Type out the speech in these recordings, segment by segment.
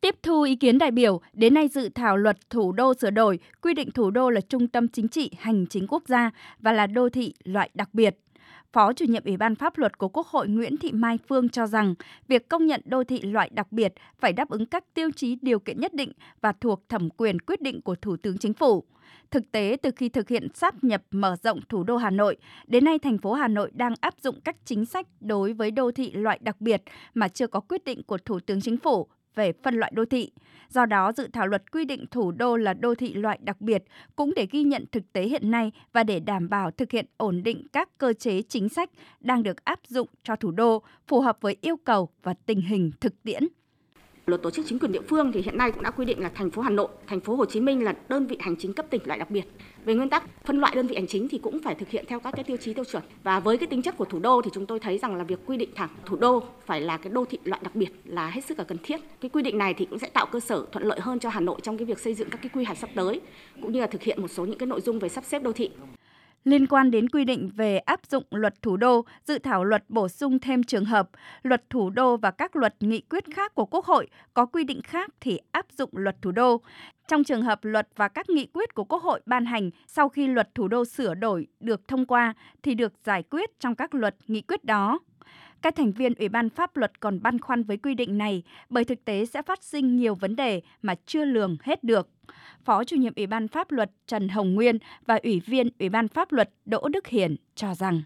Tiếp thu ý kiến đại biểu, đến nay dự thảo luật thủ đô sửa đổi quy định thủ đô là trung tâm chính trị hành chính quốc gia và là đô thị loại đặc biệt. Phó chủ nhiệm Ủy ban pháp luật của Quốc hội Nguyễn Thị Mai Phương cho rằng, việc công nhận đô thị loại đặc biệt phải đáp ứng các tiêu chí điều kiện nhất định và thuộc thẩm quyền quyết định của Thủ tướng Chính phủ. Thực tế, từ khi thực hiện sáp nhập mở rộng thủ đô Hà Nội, đến nay thành phố Hà Nội đang áp dụng các chính sách đối với đô thị loại đặc biệt mà chưa có quyết định của Thủ tướng Chính phủ về phân loại đô thị. Do đó, dự thảo luật quy định thủ đô là đô thị loại đặc biệt cũng để ghi nhận thực tế hiện nay và để đảm bảo thực hiện ổn định các cơ chế chính sách đang được áp dụng cho thủ đô phù hợp với yêu cầu và tình hình thực tiễn. Luật tổ chức chính quyền địa phương thì hiện nay cũng đã quy định là thành phố Hà Nội, thành phố Hồ Chí Minh là đơn vị hành chính cấp tỉnh loại đặc biệt. Về nguyên tắc phân loại đơn vị hành chính thì cũng phải thực hiện theo các cái tiêu chí tiêu chuẩn. Và với cái tính chất của thủ đô thì chúng tôi thấy rằng là việc quy định thẳng thủ đô phải là cái đô thị loại đặc biệt là hết sức là cần thiết. Cái quy định này thì cũng sẽ tạo cơ sở thuận lợi hơn cho Hà Nội trong cái việc xây dựng các cái quy hoạch sắp tới cũng như là thực hiện một số những cái nội dung về sắp xếp đô thị. Liên quan đến quy định về áp dụng luật thủ đô, dự thảo luật bổ sung thêm trường hợp luật thủ đô và các luật nghị quyết khác của Quốc hội có quy định khác thì áp dụng luật thủ đô. Trong trường hợp luật và các nghị quyết của Quốc hội ban hành sau khi luật thủ đô sửa đổi được thông qua thì được giải quyết trong các luật nghị quyết đó. Các thành viên Ủy ban pháp luật còn băn khoăn với quy định này bởi thực tế sẽ phát sinh nhiều vấn đề mà chưa lường hết được. Phó chủ nhiệm Ủy ban pháp luật Trần Hồng Nguyên và Ủy viên Ủy ban pháp luật Đỗ Đức Hiển cho rằng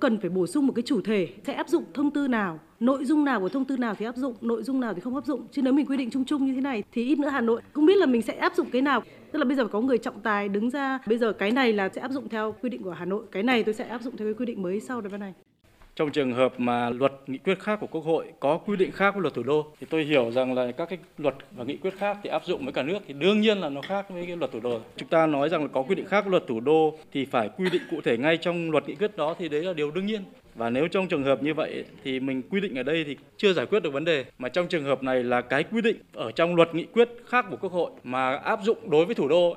cần phải bổ sung một cái chủ thể sẽ áp dụng thông tư nào, nội dung nào của thông tư nào thì áp dụng, nội dung nào thì không áp dụng. Chứ nếu mình quy định chung chung như thế này thì ít nữa hà nội không biết là mình sẽ áp dụng cái nào. Tức là bây giờ có người trọng tài đứng ra, bây giờ cái này là sẽ áp dụng theo quy định của hà nội, cái này tôi sẽ áp dụng theo cái quy định mới sau đấy này trong trường hợp mà luật, nghị quyết khác của Quốc hội có quy định khác với luật thủ đô, thì tôi hiểu rằng là các cái luật và nghị quyết khác thì áp dụng với cả nước, thì đương nhiên là nó khác với cái luật thủ đô. Chúng ta nói rằng là có quy định khác luật thủ đô thì phải quy định cụ thể ngay trong luật nghị quyết đó thì đấy là điều đương nhiên. Và nếu trong trường hợp như vậy thì mình quy định ở đây thì chưa giải quyết được vấn đề mà trong trường hợp này là cái quy định ở trong luật nghị quyết khác của Quốc hội mà áp dụng đối với thủ đô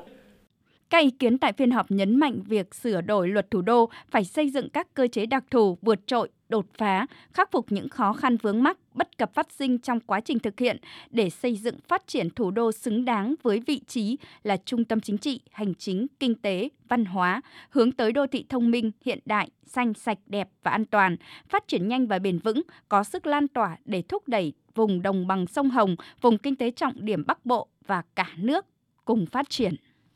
các ý kiến tại phiên họp nhấn mạnh việc sửa đổi luật thủ đô phải xây dựng các cơ chế đặc thù vượt trội, đột phá, khắc phục những khó khăn vướng mắc, bất cập phát sinh trong quá trình thực hiện để xây dựng phát triển thủ đô xứng đáng với vị trí là trung tâm chính trị, hành chính, kinh tế, văn hóa, hướng tới đô thị thông minh, hiện đại, xanh, sạch, đẹp và an toàn, phát triển nhanh và bền vững, có sức lan tỏa để thúc đẩy vùng đồng bằng sông Hồng, vùng kinh tế trọng điểm Bắc Bộ và cả nước cùng phát triển.